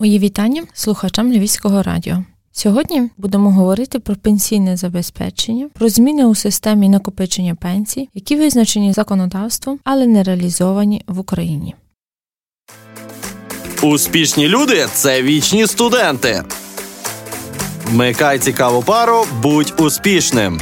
Мої вітання слухачам Львівського радіо. Сьогодні будемо говорити про пенсійне забезпечення, про зміни у системі накопичення пенсій, які визначені законодавством, але не реалізовані в Україні. Успішні люди це вічні студенти. Вмикай цікаву пару, будь успішним.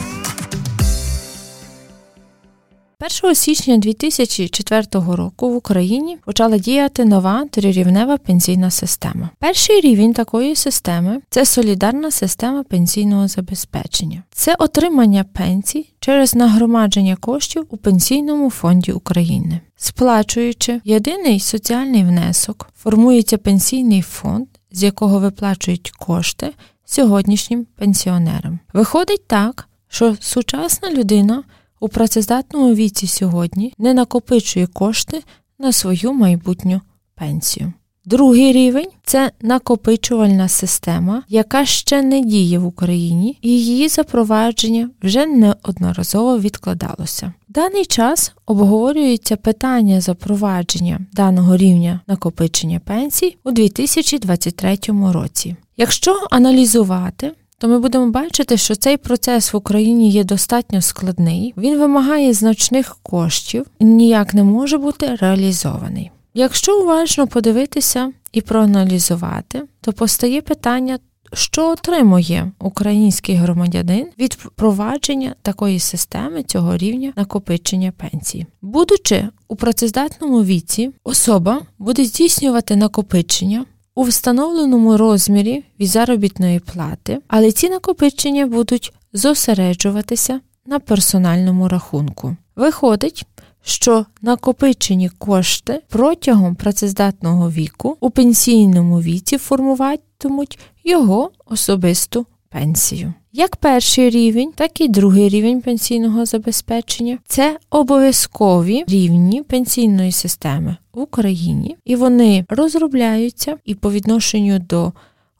1 січня 2004 року в Україні почала діяти нова трирівнева пенсійна система. Перший рівень такої системи це солідарна система пенсійного забезпечення. Це отримання пенсій через нагромадження коштів у пенсійному фонді України. Сплачуючи єдиний соціальний внесок, формується пенсійний фонд, з якого виплачують кошти сьогоднішнім пенсіонерам. Виходить так, що сучасна людина у працездатному віці сьогодні не накопичує кошти на свою майбутню пенсію. Другий рівень це накопичувальна система, яка ще не діє в Україні, і її запровадження вже неодноразово відкладалося. В даний час обговорюється питання запровадження даного рівня накопичення пенсій у 2023 році. Якщо аналізувати то ми будемо бачити, що цей процес в Україні є достатньо складний, він вимагає значних коштів і ніяк не може бути реалізований. Якщо уважно подивитися і проаналізувати, то постає питання. Що отримує український громадянин від впровадження такої системи цього рівня накопичення пенсії? Будучи у працездатному віці, особа буде здійснювати накопичення у встановленому розмірі від заробітної плати, але ці накопичення будуть зосереджуватися на персональному рахунку. Виходить, що накопичені кошти протягом працездатного віку у пенсійному віці формуватимуть його особисту пенсію. Як перший рівень, так і другий рівень пенсійного забезпечення це обов'язкові рівні пенсійної системи в Україні, і вони розробляються і по відношенню до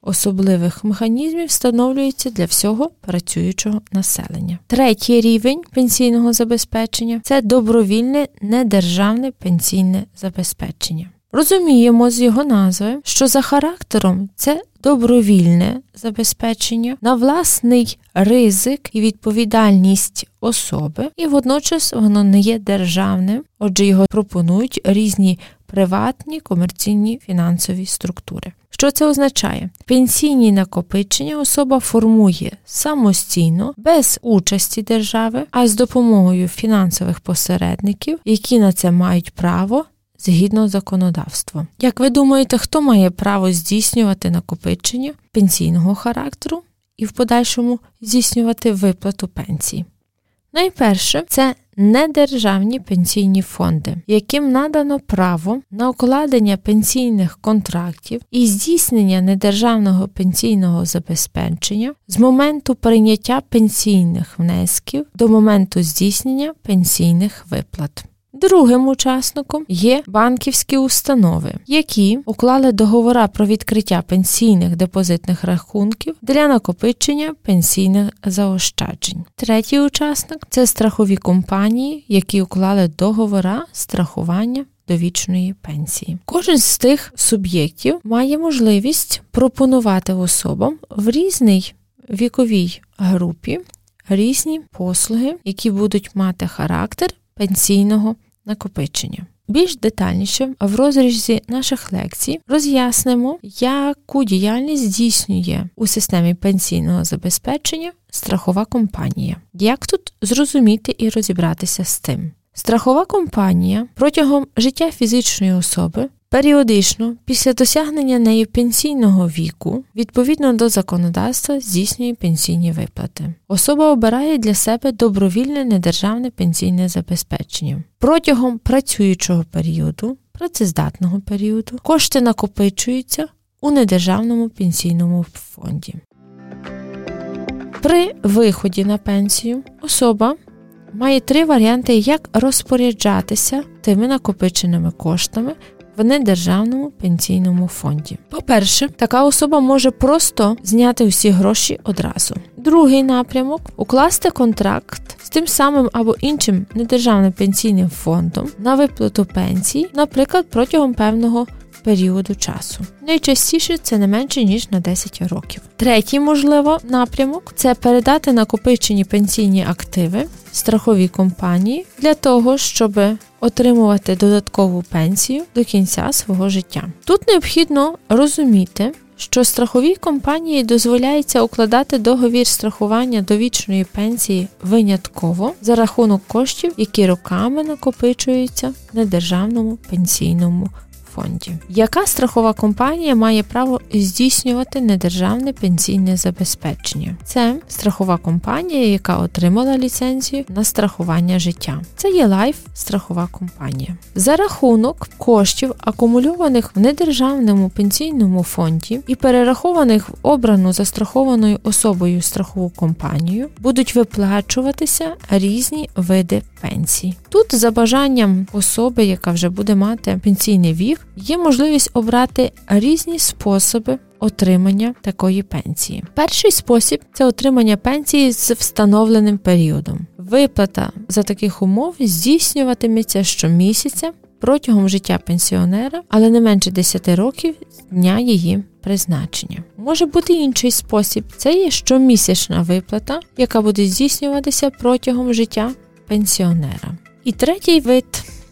особливих механізмів встановлюються для всього працюючого населення. Третій рівень пенсійного забезпечення це добровільне недержавне пенсійне забезпечення. Розуміємо з його назви, що за характером це добровільне забезпечення на власний ризик і відповідальність особи, і водночас воно не є державним, отже, його пропонують різні приватні комерційні фінансові структури. Що це означає? Пенсійні накопичення особа формує самостійно, без участі держави, а з допомогою фінансових посередників, які на це мають право згідно законодавства. Як ви думаєте, хто має право здійснювати накопичення пенсійного характеру і в подальшому здійснювати виплату пенсії? Найперше, це недержавні пенсійні фонди, яким надано право на укладення пенсійних контрактів і здійснення недержавного пенсійного забезпечення з моменту прийняття пенсійних внесків до моменту здійснення пенсійних виплат. Другим учасником є банківські установи, які уклали договора про відкриття пенсійних депозитних рахунків для накопичення пенсійних заощаджень. Третій учасник це страхові компанії, які уклали договора страхування. Довічної пенсії. Кожен з тих суб'єктів має можливість пропонувати особам в різній віковій групі різні послуги, які будуть мати характер пенсійного накопичення. Більш детальніше в розрізі наших лекцій роз'яснимо, яку діяльність здійснює у системі пенсійного забезпечення страхова компанія. Як тут зрозуміти і розібратися з тим? Страхова компанія протягом життя фізичної особи Періодично, після досягнення нею пенсійного віку, відповідно до законодавства, здійснює пенсійні виплати. Особа обирає для себе добровільне недержавне пенсійне забезпечення. Протягом працюючого періоду, працездатного періоду, кошти накопичуються у недержавному пенсійному фонді. При виході на пенсію особа має три варіанти, як розпоряджатися тими накопиченими коштами в недержавному пенсійному фонді. По-перше, така особа може просто зняти усі гроші одразу. Другий напрямок укласти контракт з тим самим або іншим недержавним пенсійним фондом на виплату пенсії, наприклад, протягом певного періоду часу. Найчастіше це не менше ніж на 10 років. Третій, можливо, напрямок це передати накопичені пенсійні активи страховій компанії для того, щоб отримувати додаткову пенсію до кінця свого життя. Тут необхідно розуміти, що страховій компанії дозволяється укладати договір страхування довічної пенсії винятково за рахунок коштів, які роками накопичуються на державному пенсійному фонді. Яка страхова компанія має право здійснювати недержавне пенсійне забезпечення? Це страхова компанія, яка отримала ліцензію на страхування життя. Це є life страхова компанія. За рахунок коштів, акумульованих в недержавному пенсійному фонді і перерахованих в обрану застрахованою особою страхову компанію, будуть виплачуватися різні види пенсій. Тут за бажанням особи, яка вже буде мати пенсійний вік, є можливість обрати різні способи. Отримання такої пенсії. Перший спосіб це отримання пенсії з встановленим періодом. Виплата за таких умов здійснюватиметься щомісяця протягом життя пенсіонера, але не менше 10 років з дня її призначення. Може бути інший спосіб це є щомісячна виплата, яка буде здійснюватися протягом життя пенсіонера. І третій вид,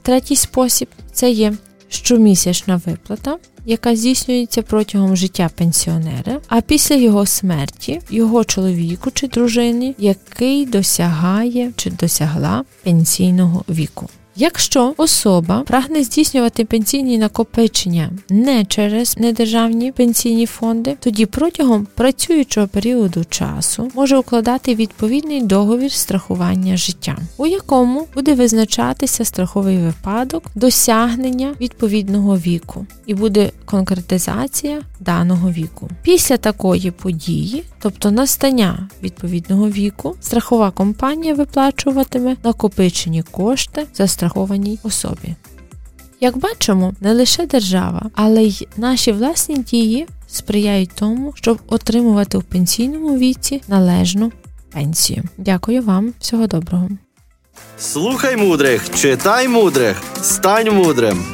третій спосіб це є щомісячна виплата, яка здійснюється протягом життя пенсіонера, а після його смерті його чоловіку чи дружині, який досягає чи досягла пенсійного віку. Якщо особа прагне здійснювати пенсійні накопичення не через недержавні пенсійні фонди, тоді протягом працюючого періоду часу може укладати відповідний договір страхування життя, у якому буде визначатися страховий випадок досягнення відповідного віку, і буде конкретизація даного віку. Після такої події, тобто настання відповідного віку, страхова компанія виплачуватиме накопичені кошти за застрахованій особі. Як бачимо, не лише держава, але й наші власні дії сприяють тому, щоб отримувати в пенсійному віці належну пенсію. Дякую вам, всього доброго. Слухай мудрих, читай мудрих, стань мудрим.